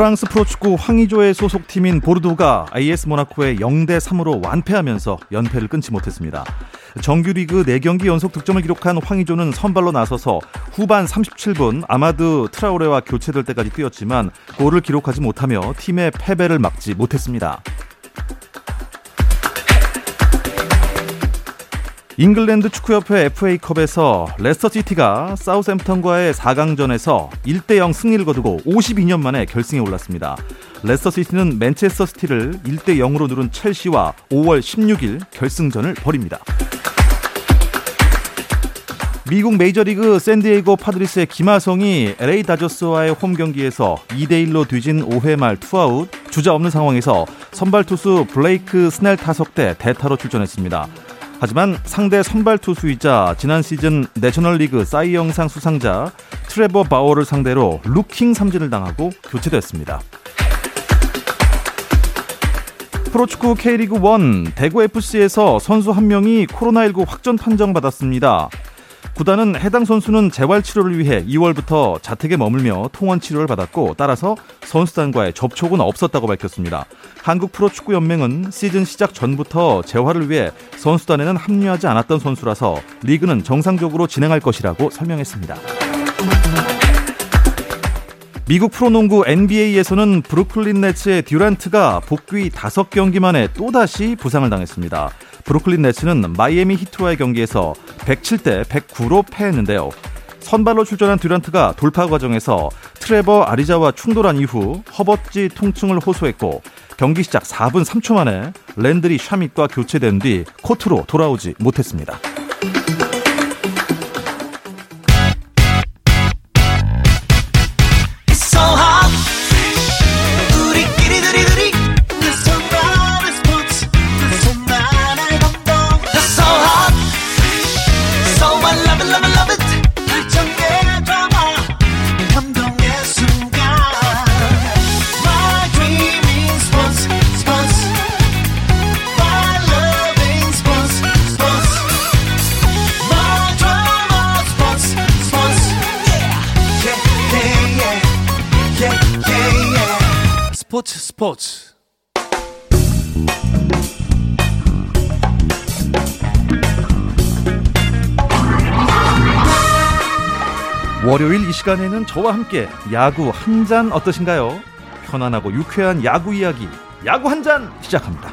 프랑스 프로축구 황의조의 소속팀인 보르도가 AS 모나코에 0대 3으로 완패하면서 연패를 끊지 못했습니다. 정규리그 4경기 연속 득점을 기록한 황의조는 선발로 나서서 후반 37분 아마드 트라우레와 교체될 때까지 뛰었지만 골을 기록하지 못하며 팀의 패배를 막지 못했습니다. 잉글랜드 축구협회 FA컵에서 레스터시티가 사우샘프턴과의 4강전에서 1대0 승리를 거두고 52년 만에 결승에 올랐습니다. 레스터시티는 맨체스터 시티를 1대0으로 누른 첼시와 5월 16일 결승전을 벌입니다. 미국 메이저리그 샌디에이고 파드리스의 김하성이 LA 다저스와의 홈 경기에서 2대1로 뒤진 5회 말 투아웃 주자 없는 상황에서 선발 투수 블레이크 스넬 타석 때 대타로 출전했습니다. 하지만 상대 선발 투수이자 지난 시즌 내셔널리그 사이 영상 수상자 트레버 바워를 상대로 루킹 삼진을 당하고 교체됐습니다. 프로축구 K리그 1 대구 FC에서 선수 한 명이 코로나19 확전 판정받았습니다. 구단은 해당 선수는 재활 치료를 위해 2월부터 자택에 머물며 통원 치료를 받았고 따라서 선수단과의 접촉은 없었다고 밝혔습니다. 한국 프로축구 연맹은 시즌 시작 전부터 재활을 위해 선수단에는 합류하지 않았던 선수라서 리그는 정상적으로 진행할 것이라고 설명했습니다. 미국 프로농구 NBA에서는 브루클린 네츠의 듀란트가 복귀 5경기 만에 또다시 부상을 당했습니다. 브루클린 네츠는 마이애미 히트와의 경기에서 107대 109로 패했는데요. 선발로 출전한 듀란트가 돌파 과정에서 트레버 아리자와 충돌한 이후 허벅지 통증을 호소했고 경기 시작 4분 3초 만에 랜드리 샤밋과 교체된 뒤 코트로 돌아오지 못했습니다. 시간에는 저와 함께 야구 한 잔 어떠신가요? 편안하고 유쾌한 야구 이야기 야구 한 잔 시작합니다.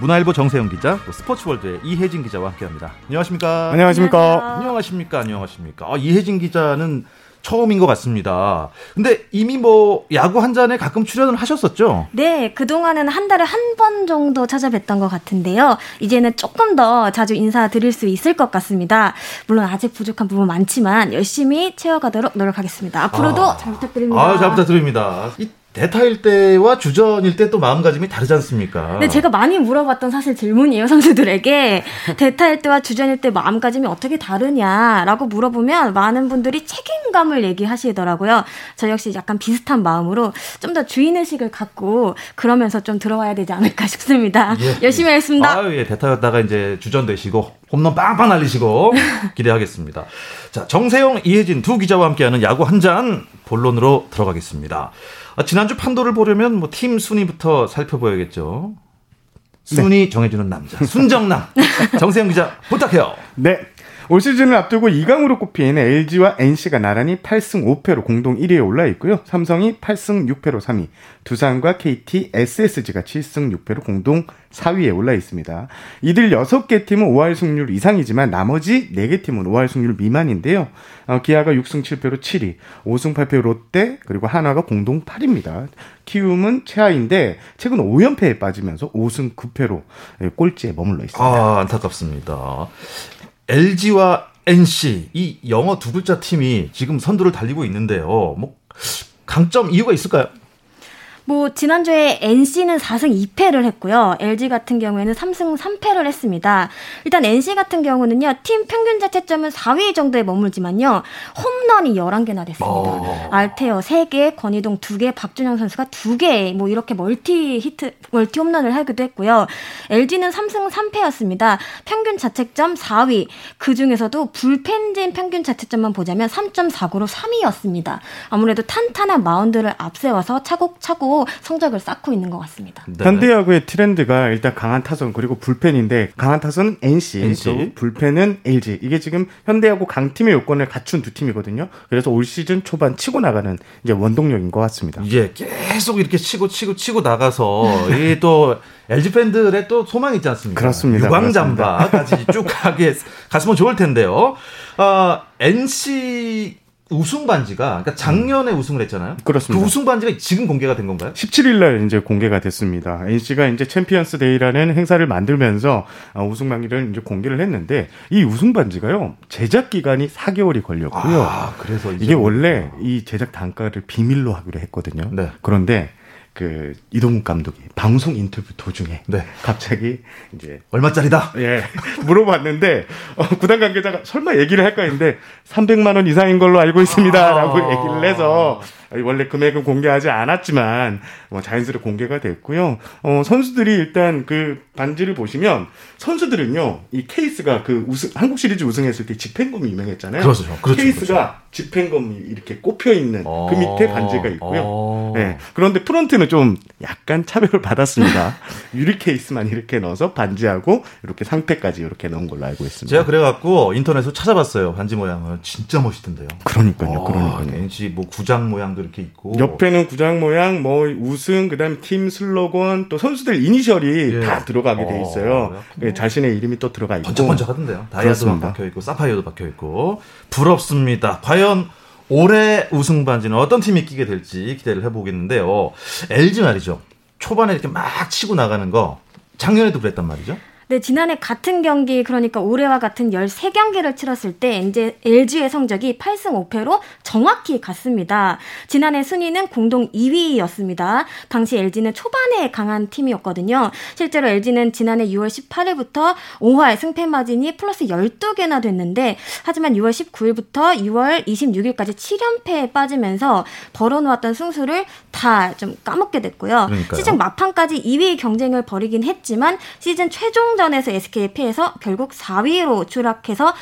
문화일보 정세영 기자, 또 스포츠월드의 이혜진 기자와 함께합니다. 안녕하십니까? 안녕하십니까? 안녕하십니까? 안녕하십니까? 아, 이혜진 기자는 처음인 것 같습니다. 근데 이미 뭐 야구 한 잔에 가끔 출연을 하셨었죠? 네, 그동안은 한 달에 한 번 정도 찾아뵀던 것 같은데요. 이제는 조금 더 자주 인사드릴 수 있을 것 같습니다. 물론 아직 부족한 부분 많지만 열심히 채워가도록 노력하겠습니다. 앞으로도 아, 잘 부탁드립니다. 아, 잘 부탁드립니다. 이 대타일 때와 주전일 때 또 마음가짐이 다르지 않습니까? 네, 제가 많이 물어봤던 사실 질문이에요, 선수들에게. 대타일 때와 주전일 때 마음가짐이 어떻게 다르냐라고 물어보면 많은 분들이 책임감을 얘기하시더라고요. 저 역시 약간 비슷한 마음으로 좀 더 주인 의식을 갖고 그러면서 좀 들어와야 되지 않을까 싶습니다. 예, 열심히 예. 하겠습니다. 아유, 예, 대타였다가 이제 주전 되시고 홈런 빵빵 날리시고 기대하겠습니다. 자, 정세영, 이혜진 두 기자와 함께하는 야구 한 잔 본론으로 들어가겠습니다. 아, 지난주 판도를 보려면 뭐 팀 순위부터 살펴봐야겠죠. 순위 네. 정해주는 남자 순정남 정세영 기자 부탁해요. 네. 올 시즌을 앞두고 2강으로 꼽힌 LG와 NC가 나란히 8승 5패로 공동 1위에 올라 있고요. 삼성이 8승 6패로 3위, 두산과 KT, SSG가 7승 6패로 공동 4위에 올라 있습니다. 이들 6개 팀은 5할 승률 이상이지만 나머지 4개 팀은 5할 승률 미만인데요. 어, 기아가 6승 7패로 7위, 5승 8패 롯데, 그리고 하나가 공동 8위입니다. 키움은 최하인데 최근 5연패에 빠지면서 5승 9패로 꼴찌에 머물러 있습니다. 아, 안타깝습니다. LG와 NC 이 영어 두 글자 팀이 지금 선두를 달리고 있는데요. 뭐 강점 이유가 있을까요? 뭐 지난주에 NC는 4승 2패를 했고요. LG 같은 경우에는 3승 3패를 했습니다. 일단 NC 같은 경우는요. 팀 평균 자책점은 4위 정도에 머물지만요. 홈런이 11개나 됐습니다. 어. 알테어 3개, 권희동 2개, 박준영 선수가 2개 뭐 이렇게 멀티 히트 멀티 홈런을 하기도 했고요. LG는 3승 3패였습니다. 평균 자책점 4위. 그중에서도 불펜진 평균 자책점만 보자면 3.49로 3위였습니다. 아무래도 탄탄한 마운드를 앞세워서 차곡차곡 성적을 쌓고 있는 것 같습니다. 네. 현대야구의 트렌드가 일단 강한 타선 그리고 불펜인데 강한 타선은 NC, NC. 또 불펜은 LG 이게 지금 현대야구 강팀의 요건을 갖춘 두 팀이거든요. 그래서 올 시즌 초반 치고 나가는 이제 원동력인 것 같습니다. 예, 계속 이렇게 치고 치고 치고 나가서 이또 LG 팬들의 또 소망이 있지 않습니까? 그렇습니다. 유광잠바까지 쭉 가게 갔으면 좋을 텐데요. 어, NC 우승 반지가 그러니까 작년에 음. 우승을 했잖아요. 그렇습니다. 그 우승 반지가 지금 공개가 된 건가요? 17일 날 이제 공개가 됐습니다. NC가 이제 챔피언스 데이라는 행사를 만들면서 어, 우승 반지를 이제 공개를 했는데 이 우승 반지가요. 제작 기간이 4개월이 걸렸고요. 아, 그래서 이게 원래 이 제작 단가를 비밀로 하기로 했거든요. 네. 그런데 그 이동욱 감독이 방송 인터뷰 도중에 네. 갑자기 이제 얼마짜리다? 예 물어봤는데 어, 구단 관계자가 설마 얘기를 할까 했는데 300만 원 이상인 걸로 알고 있습니다라고 아~ 얘기를 해서 원래 금액은 공개하지 않았지만 뭐 자연스레 공개가 됐고요. 어, 선수들이 일단 그 반지를 보시면 선수들은요 이 케이스가 그 우승 한국 시리즈 우승했을 때 집행검이 유명했잖아요. 그렇죠. 그렇죠. 케이스가 그렇죠. 집행검이 이렇게 꽂혀 있는 어... 그 밑에 반지가 있고요. 어... 네. 그런데 프런트는 좀 약간 차별을 받았습니다. 유리 케이스만 이렇게 넣어서 반지하고 이렇게 상태까지 이렇게 넣은 걸로 알고 있습니다. 제가 그래갖고 인터넷으로 찾아봤어요. 반지 모양을 진짜 멋있던데요. 그러니까요. 어, 그러니까요. 왠지 뭐 구장 모양도 이렇게 있고 옆에는 구장 모양, 뭐 우승, 그다음 팀 슬로건 또 선수들 이니셜이 예. 다 들어가게 돼 있어요. 어, 네, 자신의 이름이 또 들어가 있고 번쩍번쩍하던데요. 다이아도 박혀 있고 사파이어도 박혀 있고 부럽습니다. 과연 올해 우승 반지는 어떤 팀이 끼게 될지 기대를 해보겠는데요. LG 말이죠. 초반에 이렇게 막 치고 나가는 거 작년에도 그랬단 말이죠. 네, 지난해 같은 경기 그러니까 올해와 같은 13경기를 치렀을 때 이제 LG의 성적이 8승 5패로 정확히 같습니다. 지난해 순위는 공동 2위였습니다. 당시 LG는 초반에 강한 팀이었거든요. 실제로 LG는 지난해 6월 18일부터 5할 승패 마진이 플러스 12개나 됐는데 하지만 6월 19일부터 6월 26일까지 7연패에 빠지면서 벌어놓았던 승수를 다 좀 까먹게 됐고요. 그러니까요. 시즌 막판까지 2위 경쟁을 벌이긴 했지만 시즌 최종 전에서 SK에 패해서 결국 4위로 추락해서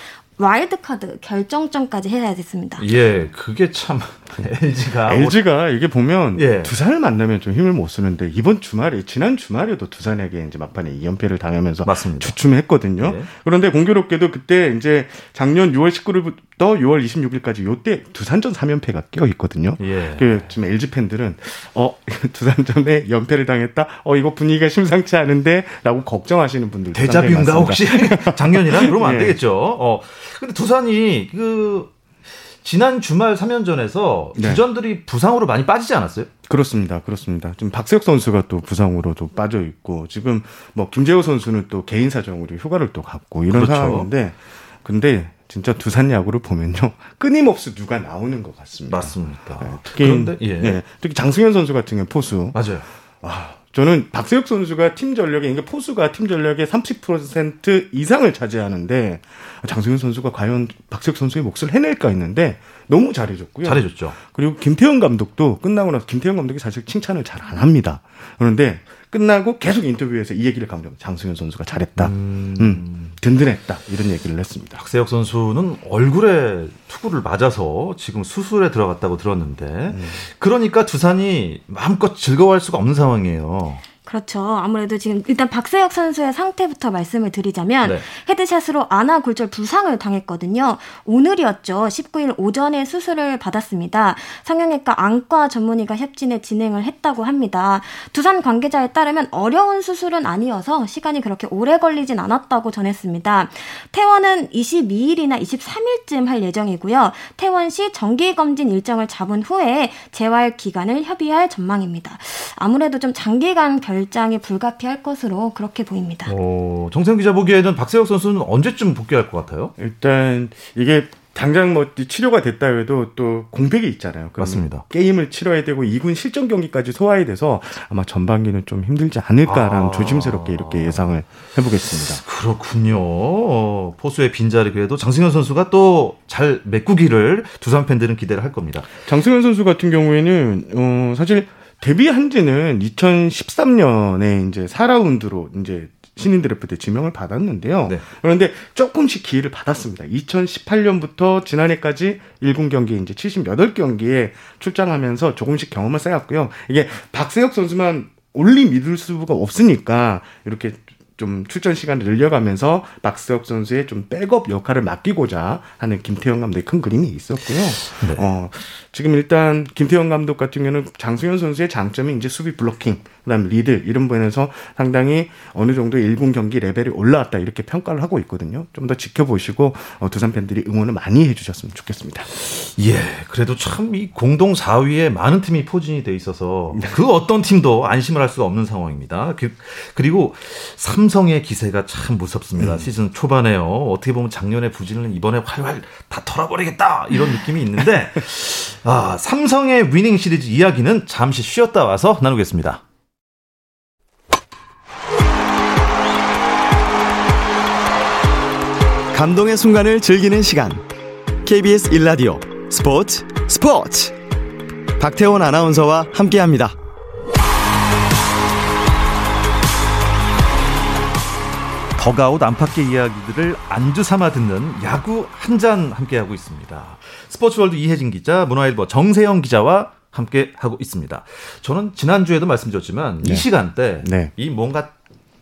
와일드 카드 결정전까지 해야 됐습니다. 예, 그게 참 LG가 LG가 이게 보면 예. 두산을 만나면 좀 힘을 못 쓰는데 이번 주말에 지난 주말에도 두산에게 이제 막판에 2연패를 당하면서 맞습니다. 주춤했거든요. 예. 그런데 공교롭게도 그때 이제 작년 6월 19일부터 6월 26일까지 요때 두산전 3연패가 껴 있거든요. 예. 그 지금 LG 팬들은 어 두산전에 연패를 당했다. 어 이거 분위기가 심상치 않은데라고 걱정하시는 분들 대자뷰인가 혹시 작년이랑 그러면 안 예. 되겠죠. 어 근데 두산이 그 지난 주말 3연전에서 네. 주전들이 부상으로 많이 빠지지 않았어요? 그렇습니다. 그렇습니다. 지금 박세혁 선수가 또 부상으로도 빠져 있고 지금 뭐 김재호 선수는 또 개인 사정으로 휴가를 또 갔고 이런 그렇죠. 상황인데 근데 진짜 두산 야구를 보면요 끊임없이 누가 나오는 것 같습니다. 맞습니다. 네, 특히 그런데 예. 네, 특히 장승현 선수 같은 경우 포수 맞아요. 와, 저는 박세혁 선수가 팀 전력에 그러니까 포수가 팀 전력의 30% 이상을 차지하는데 장승현 선수가 과연 박세혁 선수의 몫을 해낼까 했는데 너무 잘해줬고요. 잘해줬죠. 그리고 김태형 감독도 끝나고 나서 김태형 감독이 사실 칭찬을 잘 안 합니다. 그런데 끝나고 계속 인터뷰에서 이 얘기를 강조. 장승현 선수가 잘했다. 음... 음, 든든했다. 이런 얘기를 했습니다. 박세혁 선수는 얼굴에 투구를 맞아서 지금 수술에 들어갔다고 들었는데 음. 그러니까 두산이 마음껏 즐거워할 수가 없는 상황이에요. 그렇죠. 아무래도 지금 일단 박세혁 선수의 상태부터 말씀을 드리자면 네. 헤드샷으로 아나 골절 부상을 당했거든요. 오늘이었죠. 19일 오전에 수술을 받았습니다. 성형외과 안과 전문의가 협진에 진행을 했다고 합니다. 두산 관계자에 따르면 어려운 수술은 아니어서 시간이 그렇게 오래 걸리진 않았다고 전했습니다. 퇴원은 22일이나 23일쯤 할 예정이고요. 퇴원 시 정기 검진 일정을 잡은 후에 재활 기간을 협의할 전망입니다. 아무래도 좀 장기간 결 결장이 불가피할 것으로 그렇게 보입니다. 어, 정세영 기자 보기에는 박세혁 선수는 언제쯤 복귀할 것 같아요? 일단 이게 당장 뭐 치료가 됐다 해도 또 공백이 있잖아요. 맞습니다. 게임을 치러야 되고 2군 실전 경기까지 소화해야 돼서 아마 전반기는 좀 힘들지 않을까라는 아. 조심스럽게 이렇게 예상을 해보겠습니다. 그렇군요. 어, 포수의 빈자리 그래도 장승현 선수가 또 잘 메꾸기를 두산 팬들은 기대를 할 겁니다. 장승현 선수 같은 경우에는 어, 사실 데뷔한 지는 2013년에 이제 4라운드로 이제 신인 드래프트 지명을 받았는데요. 네. 그런데 조금씩 기회를 받았습니다. 2018년부터 지난해까지 1군 경기 이제 78경기에 출장하면서 조금씩 경험을 쌓았고요. 이게 박세혁 선수만 올리 믿을 수가 없으니까 이렇게 좀 출전 시간을 늘려가면서 박세혁 선수의 좀 백업 역할을 맡기고자 하는 김태형 감독의 큰 그림이 있었고요. 네. 어, 지금 일단 김태형 감독 같은 경우는 장승현 선수의 장점이 이제 수비 블로킹, 그다음 리드 이런 부분에서 상당히 어느 정도 1군 경기 레벨이 올라왔다 이렇게 평가를 하고 있거든요. 좀 더 지켜보시고 어, 두산 팬들이 응원을 많이 해주셨으면 좋겠습니다. 예, 그래도 참 이 공동 4위에 많은 팀이 포진이 돼 있어서 그 어떤 팀도 안심을 할 수가 없는 상황입니다. 그, 그리고 삼성의 기세가 참 무섭습니다. 음. 시즌 초반에요. 어떻게 보면 작년에 부진을 이번에 활활 다 털어버리겠다 이런 느낌이 있는데 아, 삼성의 위닝 시리즈 이야기는 잠시 쉬었다 와서 나누겠습니다. 감동의 순간을 즐기는 시간. KBS 일라디오 스포츠 스포츠. 박태원 아나운서와 함께합니다. 더가웃 안팎의 이야기들을 안주 삼아 듣는 야구 한 잔 함께하고 있습니다. 스포츠월드 이혜진 기자, 문화일보 정세영 기자와 함께 하고 있습니다. 저는 지난주에도 말씀드렸지만 네. 이 시간대 네. 이 뭔가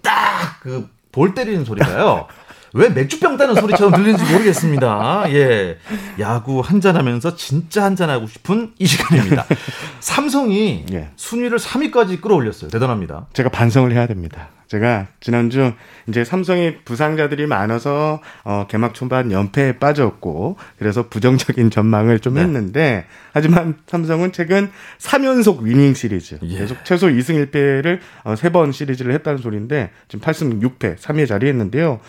딱 그 볼 때리는 소리가요. 왜 맥주병 따는 소리처럼 들리는지 모르겠습니다. 예. 야구 한 잔 하면서 진짜 한 잔 하고 싶은 이 시간입니다. 삼성이 예. 순위를 3위까지 끌어올렸어요. 대단합니다. 제가 반성을 해야 됩니다. 제가 지난주 이제 삼성이 부상자들이 많아서 어, 개막 초반 연패에 빠졌고 그래서 부정적인 전망을 좀 네. 했는데 하지만 삼성은 최근 3연속 위닝 시리즈 예. 계속 최소 2승 1패를 어, 3번 시리즈를 했다는 소리인데 지금 8승 6패 3위에 자리했는데요.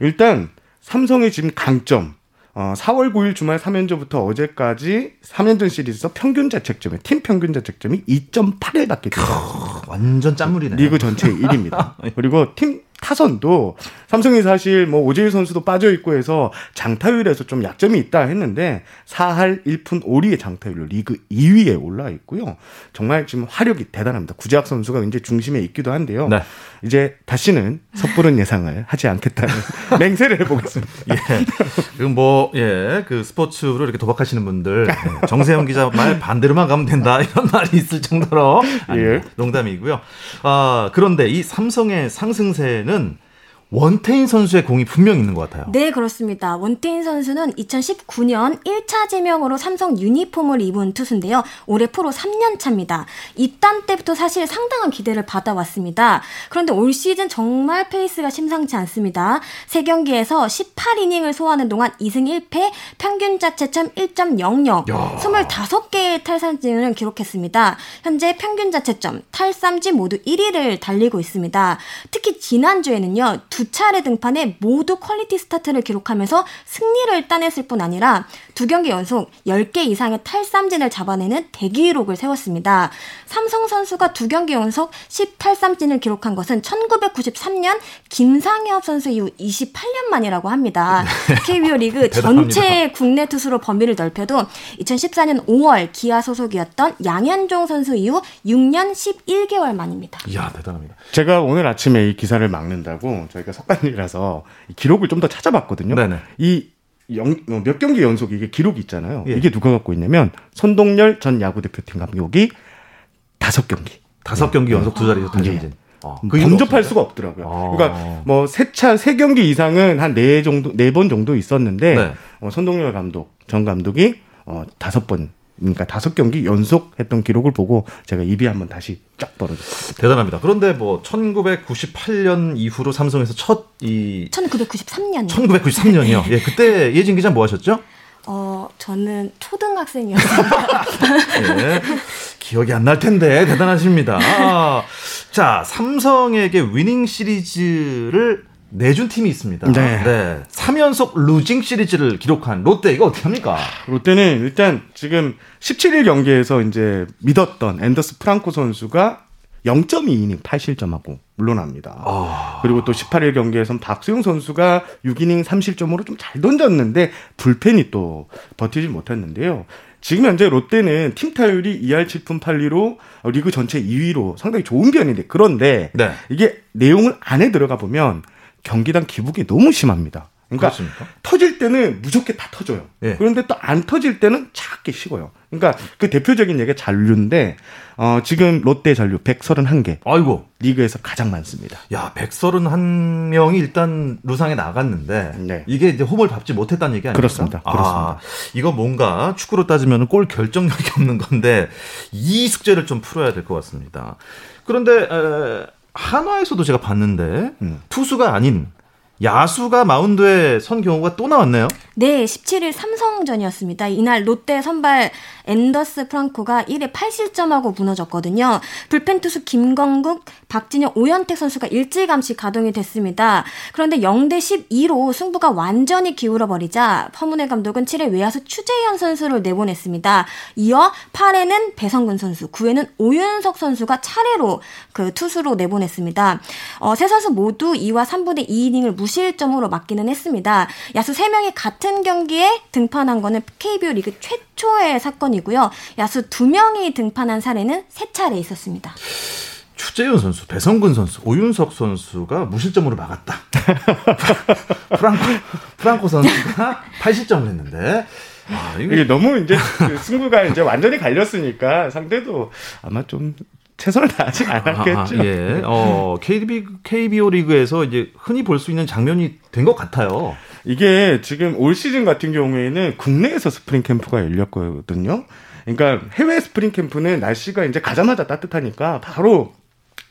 일단 삼성의 지금 강점 어, 4월 9일 주말 3연전부터 어제까지 3연전 시리즈에서 평균 자책점에 팀 평균 자책점이 2.8을 받게 됐어요. 완전 짠물이네. 리그 전체 1위입니다. 그리고 팀 타선도 삼성이 사실 뭐 오재일 선수도 빠져 있고 해서 장타율에서 좀 약점이 있다 했는데 4할 1푼 5리의 장타율로 리그 2위에 올라 있고요. 정말 지금 화력이 대단합니다. 구재학 선수가 이제 중심에 있기도 한데요. 네. 이제 다시는 섣부른 예상을 하지 않겠다는 맹세를 해보겠습니다. 예. 그럼 뭐, 예, 그 스포츠로 이렇게 도박하시는 분들, 예, 정세영 기자 말 반대로만 가면 된다, 이런 말이 있을 정도로. 아니, 예. 농담이고요. 아, 그런데 이 삼성의 상승세는 원태인 선수의 공이 분명 있는 것 같아요. 네, 그렇습니다. 원태인 선수는 2019년 1차 지명으로 삼성 유니폼을 입은 투수인데요. 올해 프로 3년 차입니다. 입단 때부터 사실 상당한 기대를 받아왔습니다. 그런데 올 시즌 정말 페이스가 심상치 않습니다. 3경기에서 18이닝을 소화하는 동안 2승 1패, 평균 자책점 1.00, 야. 25개의 탈삼진을 기록했습니다. 현재 평균 자책점, 탈삼진 모두 1위를 달리고 있습니다. 특히 지난주에는요. 두 차례 등판에 모두 퀄리티 스타트를 기록하면서 승리를 따냈을 뿐 아니라 두 경기 연속 10개 이상의 탈삼진을 잡아내는 대기록을 세웠습니다. 삼성 선수가 두 경기 연속 10탈삼진을 기록한 것은 1993년 김상엽 선수 이후 28년 만이라고 합니다. KBO 리그 전체 국내 투수로 범위를 넓혀도 2014년 5월 기아 소속이었던 양현종 선수 이후 6년 11개월 만입니다. 이야, 대단합니다. 제가 오늘 아침에 이 기사를 막는다고 저희가 저희가 석관이라서 기록을 좀 더 찾아봤거든요. 네네. 이 영, 어, 몇 경기 연속 이게 기록이 있잖아요. 예. 이게 누가 갖고 있냐면 손동열 전 야구 대표팀 감독이 다섯 경기. 다섯 경기 연속 두 자리에서 등진. 아, 범접할 수가 없더라고요. 아. 그러니까 뭐 세 차 세 경기 이상은 한 네 정도 네 번 정도 있었는데 네. 어, 손동열 감독 전 감독이 어 다섯 번 그러니까 다섯 경기 연속했던 기록을 보고 제가 입이 한번 다시 쫙 벌어졌습니다. 대단합니다. 그런데 뭐 1998년 이후로 삼성에서 첫 이 1993년 1993년이요. 예, 그때 예진 기자 뭐 하셨죠? 어, 저는 초등학생이었습니다. 예. 기억이 안 날 텐데 대단하십니다. 아, 자, 삼성에게 위닝 시리즈를 내준 팀이 있습니다. 네. 네. 3연속 루징 시리즈를 기록한 롯데 이거 어떻게 합니까? 롯데는 일단 지금 17일 경기에서 이제 믿었던 앤더스 프랑코 선수가 0.2이닝 8실점하고 물러납니다. 아... 그리고 또 18일 경기에선 박수영 선수가 6이닝 3실점으로 좀 잘 던졌는데 불펜이 또 버티지 못했는데요. 지금 현재 롯데는 팀 타율이 2할 7푼 8리로 리그 전체 2위로 상당히 좋은 편인데 그런데 네. 이게 내용을 안에 들어가 보면 경기당 기복이 너무 심합니다. 그러니까 그렇습니까? 터질 때는 무섭게 다 터져요. 예. 그런데 또 안 터질 때는 작게 식어요. 그러니까 그 대표적인 얘기가 잔류인데 어, 지금 롯데 잔류 131개. 아이고. 리그에서 가장 많습니다. 야, 131명이 일단 루상에 나갔는데 네. 이게 이제 홈을 밟지 못했다는 얘기 아니에요? 그렇습니다. 아, 그렇습니다. 이거 뭔가 축구로 따지면 골 결정력이 없는 건데 이 숙제를 좀 풀어야 될 것 같습니다. 그런데 에, 한화에서도 제가 봤는데 음. 투수가 아닌 야수가 마운드에 선 경우가 또 나왔네요. 네, 17일 삼성전이었습니다. 이날 롯데 선발 앤더슨 프랑코가 1회 8실점하고 무너졌거든요. 불펜 투수 김건국, 박진영, 오현택 선수가 일찌감치 가동이 됐습니다. 그런데 0대 12로 승부가 완전히 기울어 버리자 허문회 감독은 7회 외야수 추재현 선수를 내보냈습니다. 이어 8회는 배성근 선수, 9회는 오윤석 선수가 차례로 그 투수로 내보냈습니다. 어, 세 선수 모두 2와 3분의 2이닝을 무 실점으로 맡기는 했습니다. 야수 3명이 같은 경기에 등판한 거는 KBO 리그 최초의 사건이고요. 야수 2명이 등판한 사례는 3차례 있었습니다. 추재현 선수, 배성근 선수, 오윤석 선수가 무실점으로 막았다. 프랑코, 프랑코 선수가 8실점을 했는데. 아, 이게 너무 이제 그 승부가 이제 완전히 갈렸으니까 상대도 아마 좀 최선을 다하지 않았겠죠. 아, 아, 예. 어, KB, KBO 리그에서 이제 흔히 볼 수 있는 장면이 된 것 같아요. 이게 지금 올 시즌 같은 경우에는 국내에서 스프링 캠프가 열렸거든요. 그러니까 해외 스프링 캠프는 날씨가 이제 가자마자 따뜻하니까 바로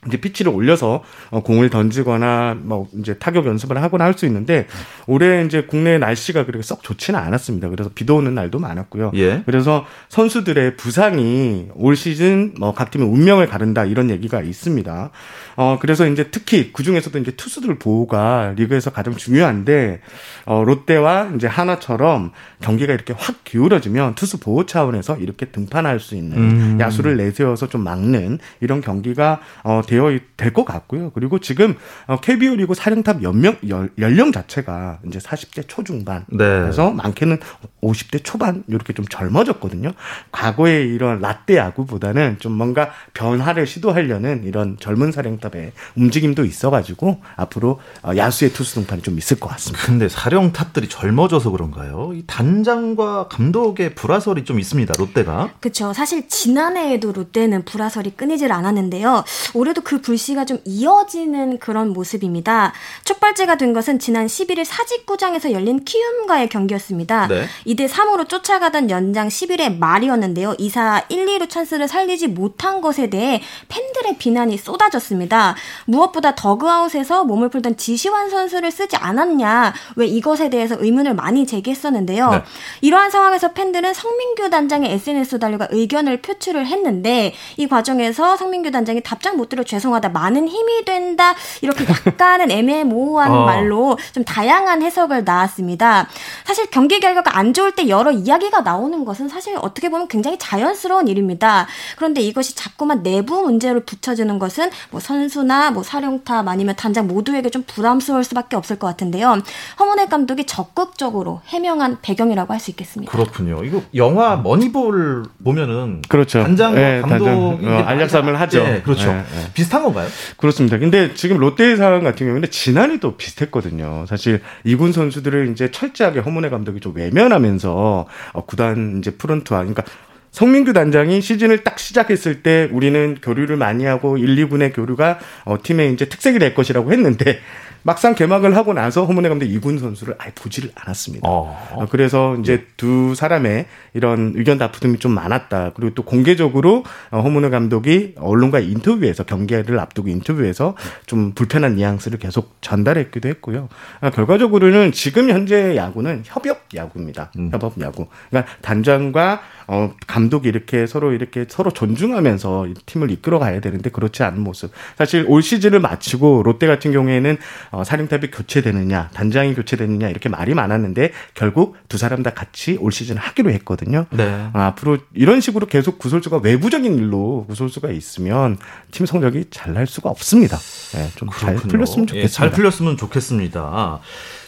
이제 피치를 올려서 어, 공을 던지거나 뭐 이제 타격 연습을 하거나 할 수 있는데 올해 이제 국내 날씨가 그렇게 썩 좋지는 않았습니다. 그래서 비도 오는 날도 많았고요. 예. 그래서 선수들의 부상이 올 시즌 뭐 각 팀의 운명을 가른다 이런 얘기가 있습니다. 어 그래서 이제 특히 그 중에서도 이제 투수들 보호가 리그에서 가장 중요한데 어 롯데와 이제 하나처럼 경기가 이렇게 확 기울어지면 투수 보호 차원에서 이렇게 등판할 수 있는 음. 야수를 내세워서 좀 막는 이런 경기가 어 되어 될 것 같고요. 그리고 지금 어, KBO 리그 사령탑 연명 연령 자체가 이제 40대 초중반 네. 그래서 많게는 50대 초반 이렇게 좀 젊어졌거든요. 과거의 이런 라떼 야구보다는 좀 뭔가 변화를 시도하려는 이런 젊은 사령탑의 움직임도 있어가지고 앞으로 어, 야수의 투수 등판이 좀 있을 것 같습니다. 근데 사령탑들이 젊어져서 그런가요? 이 단장과 감독의 불화설이 좀 있습니다. 롯데가. 그렇죠. 사실 지난해에도 롯데는 불화설이 끊이질 않았는데요. 올해도 그 불씨가 좀 이어지는 그런 모습입니다. 촉발제가 된 것은 지난 11일 사직구장에서 열린 키움과의 경기였습니다. 네. 2대 3으로 쫓아가던 연장 11회 말이었는데요. 이사 1, 2루 찬스를 살리지 못한 것에 대해 팬들의 비난이 쏟아졌습니다. 무엇보다 더그아웃에서 몸을 풀던 지시환 선수를 쓰지 않았냐, 왜 이것에 대해서 의문을 많이 제기했었는데요. 네. 이러한 상황에서 팬들은 성민규 단장의 SNS 달려가 의견을 표출을 했는데 이 과정에서 성민규 단장이 답장 못 들어 죄송하다, 많은 힘이 된다 이렇게 약간은 애매모호한 어. 말로 좀 다양한 해석을 나왔습니다. 사실 경기 결과가 안 좋을 때 여러 이야기가 나오는 것은 사실 어떻게 보면 굉장히 자연스러운 일입니다. 그런데 이것이 자꾸만 내부 문제로 붙여지는 것은 뭐 선수나 뭐 사령탑 아니면 단장 모두에게 좀 부담스러울 수밖에 없을 것 같은데요. 허문의 감독이 적극적으로 해명한 배경이라고 할 수 있겠습니다. 그렇군요. 이거 영화 머니볼 보면은 그렇죠. 단장 네, 감독이 단장, 어, 알약삼을 하죠. 네, 그렇죠. 네, 네. 비슷한 건가요? 그렇습니다. 근데 지금 롯데 상황 같은 경우는 지난해 도 비슷했거든요. 사실 이군 선수들을 이제 철저하게 허문의 감독이 좀 외면하면서 어, 구단 이제 프런트와 그러니까 성민규 단장이 시즌을 딱 시작했을 때 우리는 교류를 많이 하고 1, 2군의 교류가 어, 팀의 이제 특색이 될 것이라고 했는데 막상 개막을 하고 나서 허문회 감독 이군 선수를 아예 보지를 않았습니다. 어. 어 그래서 이제 네. 두 사람의 이런 의견 다툼이 좀 많았다. 그리고 또 공개적으로 어, 허문회 감독이 언론과 인터뷰에서 경기를 앞두고 인터뷰에서 좀 불편한 뉘앙스를 계속 전달했기도 했고요. 아, 결과적으로는 지금 현재 야구는 협업 야구입니다. 음. 협업 야구. 그러니까 단장과 어, 감독이 이렇게 서로 이렇게 서로 존중하면서 팀을 이끌어 가야 되는데 그렇지 않은 모습. 사실 올 시즌을 마치고 롯데 같은 경우에는 어, 사령탑이 교체되느냐, 단장이 교체되느냐 이렇게 말이 많았는데 결국 두 사람 다 같이 올 시즌 하기로 했거든요. 네. 어, 앞으로 이런 식으로 계속 구설수가 외부적인 일로 구설수가 있으면 팀 성적이 잘 날 수가 없습니다. 네, 좀잘 풀렸으면 좋겠습니다. 예, 잘 풀렸으면 좋겠습니다.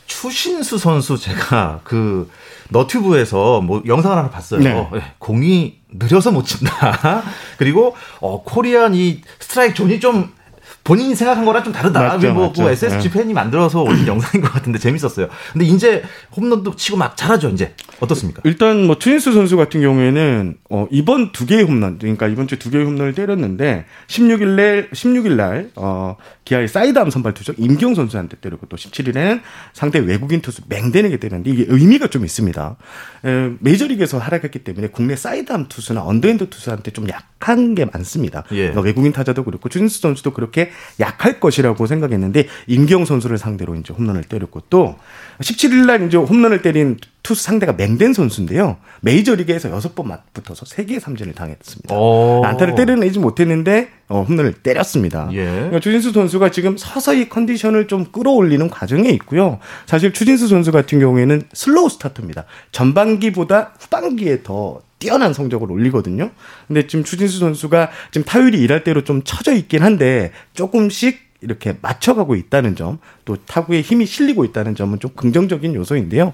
추신수 선수 제가 그 너튜브에서 뭐 영상을 하나 봤어요. 네. 어, 공이 느려서 못 친다. 그리고 어 Korean 이 스트라이크 존이 좀 본인이 생각한 거랑 좀 다르다. 맞죠, 뭐, 맞죠. 뭐 SSG 네. 팬이 만들어서 올린 영상인 것 같은데 재밌었어요. 근데 이제 홈런도 치고 막 잘하죠, 이제. 어떻습니까? 일단 뭐 추신수 선수 같은 경우에는 어 이번 두 개의 홈런, 그러니까 이번 주 두 개의 홈런을 때렸는데 16일 날 16일 날 어, 기아의 사이드암 선발 투수 임기영 선수한테 때리고 또 17일에는 상대 외국인 투수 멩덴에게 때렸는데 이게 의미가 좀 있습니다. 에, 메이저리그에서 활약했기 때문에 국내 사이드암 투수나 언더핸드 투수한테 좀 약한 게 많습니다. 예. 그러니까 외국인 타자도 그렇고 추신수 선수도 그렇게 약할 것이라고 생각했는데 임기영 선수를 상대로 이제 홈런을 때렸고 또 17일 날 이제 홈런을 때린 투수 상대가 멩덴 선수인데요. 메이저리그에서 6번 맞붙어서 3개의 삼진을 당했습니다. 안타를 때려내지 못했는데 어, 홈런을 때렸습니다. 예. 그러니까 추신수 선수가 지금 서서히 컨디션을 좀 끌어올리는 과정에 있고요. 사실 추신수 선수 같은 경우에는 slow starter입니다. 전반기보다 후반기에 더 뛰어난 성적을 올리거든요. 근데 지금 추신수 선수가 지금 타율이 일할 대로 좀 처져 있긴 한데 조금씩 이렇게 맞춰가고 있다는 점, 또 타구에 힘이 실리고 있다는 점은 좀 긍정적인 요소인데요.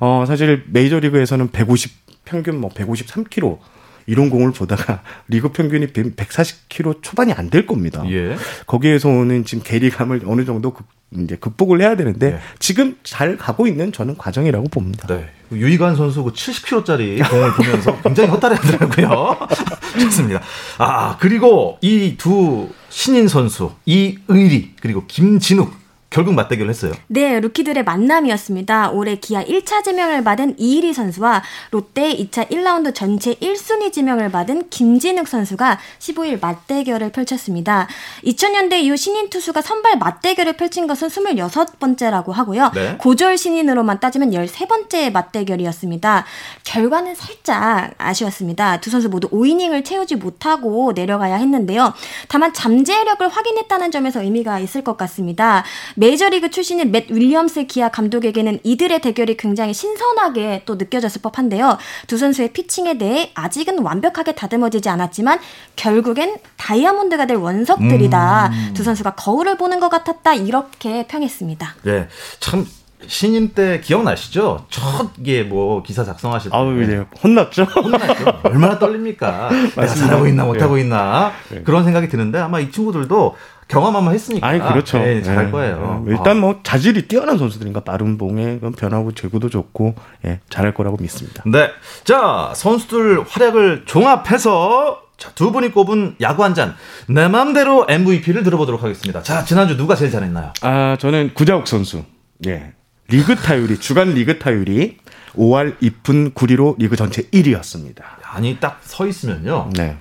어, 사실 메이저리그에서는 150 평균 뭐 153km 이런 공을 보다가 리그 평균이 140km 초반이 안 될 겁니다. 예. 거기에서 오는 지금 괴리감을 어느 정도 극, 이제 극복을 해야 되는데 예. 지금 잘 가고 있는 저는 과정이라고 봅니다. 네. 유이관 선수 그 70kg짜리 공을 보면서 굉장히 헛다리하더라고요. 좋습니다. 아 그리고 이 두 신인 선수 이의리 그리고 김진욱 결국 맞대결을 했어요. 네, 루키들의 만남이었습니다. 올해 기아 1차 지명을 받은 이일희 선수와 롯데 2차 1라운드 전체 1순위 지명을 받은 김진욱 선수가 15일 맞대결을 펼쳤습니다. 2000년대 이후 신인 투수가 선발 맞대결을 펼친 것은 26번째라고 하고요. 네. 고졸 신인으로만 따지면 13번째 맞대결이었습니다. 결과는 살짝 아쉬웠습니다. 두 선수 모두 5이닝을 채우지 못하고 내려가야 했는데요. 다만 잠재력을 확인했다는 점에서 의미가 있을 것 같습니다. 메이저리그 출신인 맷 윌리엄스 기아 감독에게는 이들의 대결이 굉장히 신선하게 또 느껴졌을 법한데요. 두 선수의 피칭에 대해 아직은 완벽하게 다듬어지지 않았지만 결국엔 다이아몬드가 될 원석들이다. 음. 두 선수가 거울을 보는 것 같았다. 이렇게 평했습니다. 네, 참 신인 때 기억나시죠? 첫 이게 뭐 기사 작성하실 때. 아우 이제 혼났죠. 혼났죠. 얼마나 떨립니까? 내가 잘하고 있나 못하고 네. 있나 네. 그런 생각이 드는데 아마 이 친구들도 경험 한번 했으니까. 아니, 그렇죠. 네, 잘할 네. 거예요. 네. 일단 뭐 자질이 뛰어난 선수들인가 빠른 봉에 변하고 제구도 좋고 예, 잘할 거라고 믿습니다. 네. 자, 선수들 활약을 종합해서 자, 두 분이 꼽은 야구 한 잔. 내 맘대로 MVP를 들어보도록 하겠습니다. 자, 지난주 누가 제일 잘했나요? 아, 저는 구자욱 선수. 예. 리그 타율이, 주간 리그 타율이 5할 2푼 9리로 리그 전체 1위였습니다. 아니, 딱 서 있으면요. 네.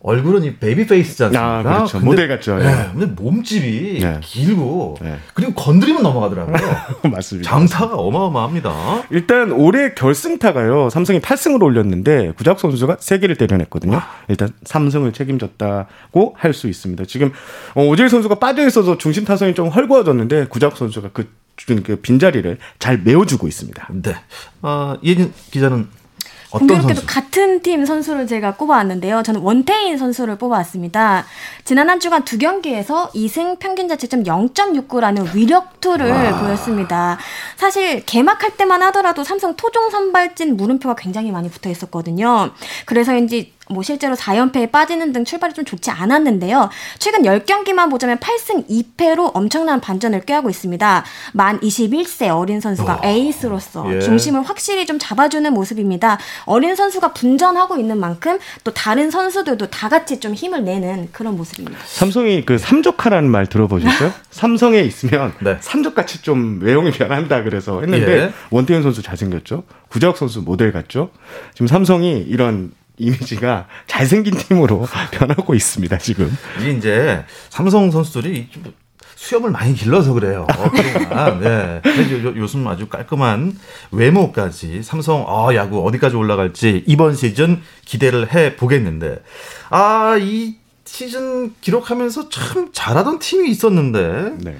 얼굴은 이 baby face지 않습니까? 아, 그렇죠. 근데, 모델 같죠. 네. 근데 몸집이 네. 길고 네. 그리고 건드리면 넘어가더라고요. 맞습니다. 장타가 어마어마합니다. 일단 올해 결승타가요. 삼성이 8승을 올렸는데 구작 선수가 3개를 때려냈거든요. 와. 일단 3승을 책임졌다고 할 수 있습니다. 지금 어, 오재일 선수가 빠져 있어서 중심 타선이 좀 헐거워졌는데 구작 선수가 그, 그 빈자리를 잘 메워주고 있습니다. 네. 어, 이진 기자는 공교롭게도 같은 팀 선수를 제가 꼽아왔는데요. 저는 원태인 선수를 뽑아왔습니다. 지난 한 주간 두 경기에서 2승 평균 자책점 0.69라는 위력투를 와. 보였습니다. 사실 개막할 때만 하더라도 삼성 토종 선발진 물음표가 굉장히 많이 붙어 있었거든요. 그래서인지 뭐 실제로 4연패에 빠지는 등 출발이 좀 좋지 않았는데요. 최근 10경기만 보자면 8승 2패로 엄청난 반전을 꾀하고 있습니다. 만 21세 어린 선수가 어. 에이스로서 예. 중심을 확실히 좀 잡아주는 모습입니다. 어린 선수가 분전하고 있는 만큼 또 다른 선수들도 다 같이 좀 힘을 내는 그런 모습입니다. 삼성이 그 삼적하라는 말 들어보셨어요? 삼성에 있으면 네. 삼적같이 좀 외형이 변한다 그래서 했는데 예. 원태현 선수 잘생겼죠. 구자욱 선수 모델 같죠. 지금 삼성이 이런 이미지가 잘생긴 팀으로 변하고 있습니다, 지금. 이게 이제 삼성 선수들이 수염을 많이 길러서 그래요. 그동안. 네. 요, 요즘 아주 깔끔한 외모까지 삼성 아, 야구 어디까지 올라갈지 이번 시즌 기대를 해 보겠는데 아, 이 시즌 기록하면서 참 잘하던 팀이 있었는데 네.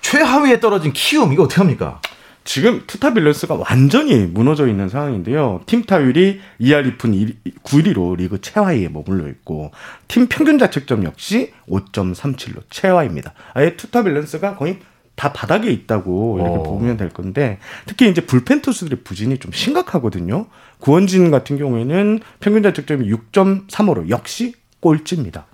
최하위에 떨어진 키움 이거 어떻게 합니까? 지금 투타 밸런스가 완전히 무너져 있는 상황인데요. 팀 타율이 2할 2푼 9리로 리그 최하위에 머물러 있고 팀 평균 자책점 역시 5.37로 최하위입니다. 아예 투타 밸런스가 거의 다 바닥에 있다고 이렇게 어. 보면 될 건데 특히 이제 불펜 투수들의 부진이 좀 심각하거든요. 구원진 같은 경우에는 평균 자책점이 6.35로 역시 꼴찌입니다.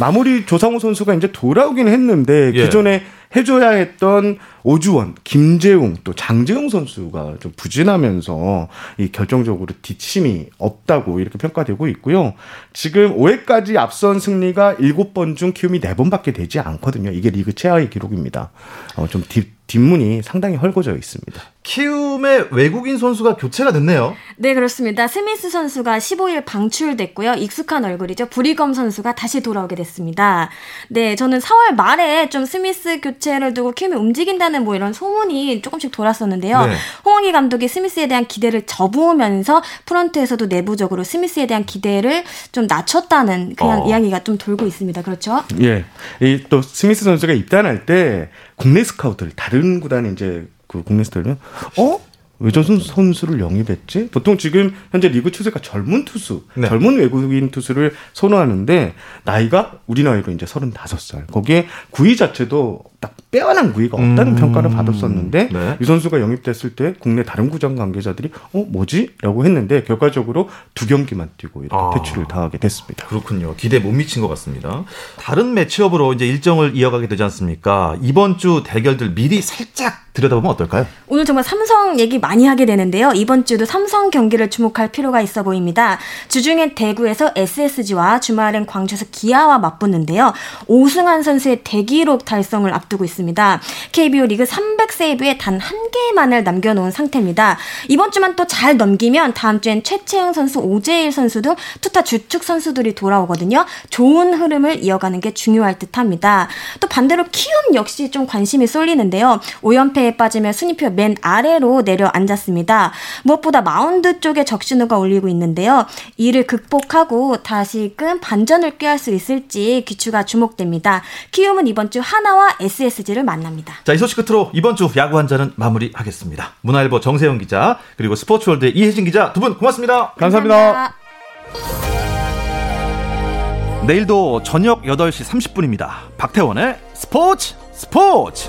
마무리 조상우 선수가 이제 돌아오긴 했는데 예. 기존에 해줘야 했던 오주원, 김재웅 또 장재웅 선수가 좀 부진하면서 이 결정적으로 뒷심이 없다고 이렇게 평가되고 있고요. 지금 5회까지 앞선 승리가 7번 중 키움이 4번밖에 되지 않거든요. 이게 리그 최하위 기록입니다. 어, 좀 뒷, 뒷문이 상당히 헐거져 있습니다. 키움의 외국인 선수가 교체가 됐네요. 네, 그렇습니다. 스미스 선수가 15일 방출됐고요. 익숙한 얼굴이죠. 브리검 선수가 다시 돌아오게 됐습니다. 네, 저는 4월 말에 좀 스미스 교 체를 두고 키움이 움직인다는 뭐 이런 소문이 조금씩 돌았었는데요. 네. 홍원기 감독이 스미스에 대한 기대를 접으면서 프런트에서도 내부적으로 스미스에 대한 기대를 좀 낮췄다는 그냥 어. 이야기가 좀 돌고 있습니다. 그렇죠? 예. 또 스미스 선수가 입단할 때 국내 스카우트를 다른 구단이 이제 그 국내 스타일은 어? 외전 선수를 영입했지? 보통 지금 현재 리그 추세가 젊은 투수, 네. 젊은 외국인 투수를 선호하는데 나이가 우리 나이로 이제 35살. 거기에 구위 자체도 딱 빼어난 구위가 없다는 음. 평가를 받았었는데 네. 이 선수가 영입됐을 때 국내 다른 구장 관계자들이 어 뭐지?라고 했는데 결과적으로 두 경기만 뛰고 이렇게 아. 퇴출을 당하게 됐습니다. 그렇군요. 기대 못 미친 것 같습니다. 다른 매치업으로 이제 일정을 이어가게 되지 않습니까? 이번 주 대결들 미리 살짝 들여다보면 어떨까요? 오늘 정말 삼성 얘기 많이 하게 되는데요. 이번 주도 삼성 경기를 주목할 필요가 있어 보입니다. 주중엔 대구에서 SSG와 주말엔 광주에서 기아와 맞붙는데요. 오승환 선수의 대기록 달성을 앞두고 있습니다. KBO 리그 300세이브에 단 한 개만을 남겨놓은 상태입니다. 이번 주만 또 잘 넘기면 다음 주엔 최채흥 선수, 오재일 선수 등 투타 주축 선수들이 돌아오거든요. 좋은 흐름을 이어가는 게 중요할 듯합니다. 또 반대로 키움 역시 좀 관심이 쏠리는데요. 5연패 에 빠지며 순위표 맨 아래로 내려앉았습니다. 무엇보다 마운드 쪽에 적신호가 울리고 있는데요. 이를 극복하고 다시금 반전을 꾀할 수 있을지 귀추가 주목됩니다. 키움은 이번 주 한화와 SSG 퀴즈를 만납니다. 자, 이 소식 끝으로 이번 주 야구 한 잔은 마무리하겠습니다. 문화일보 정세영 기자, 그리고 스포츠월드의 이혜진 기자 두 분 고맙습니다. 감사합니다. 내일도 저녁 8시 30분입니다. 박태원의 스포츠 스포츠!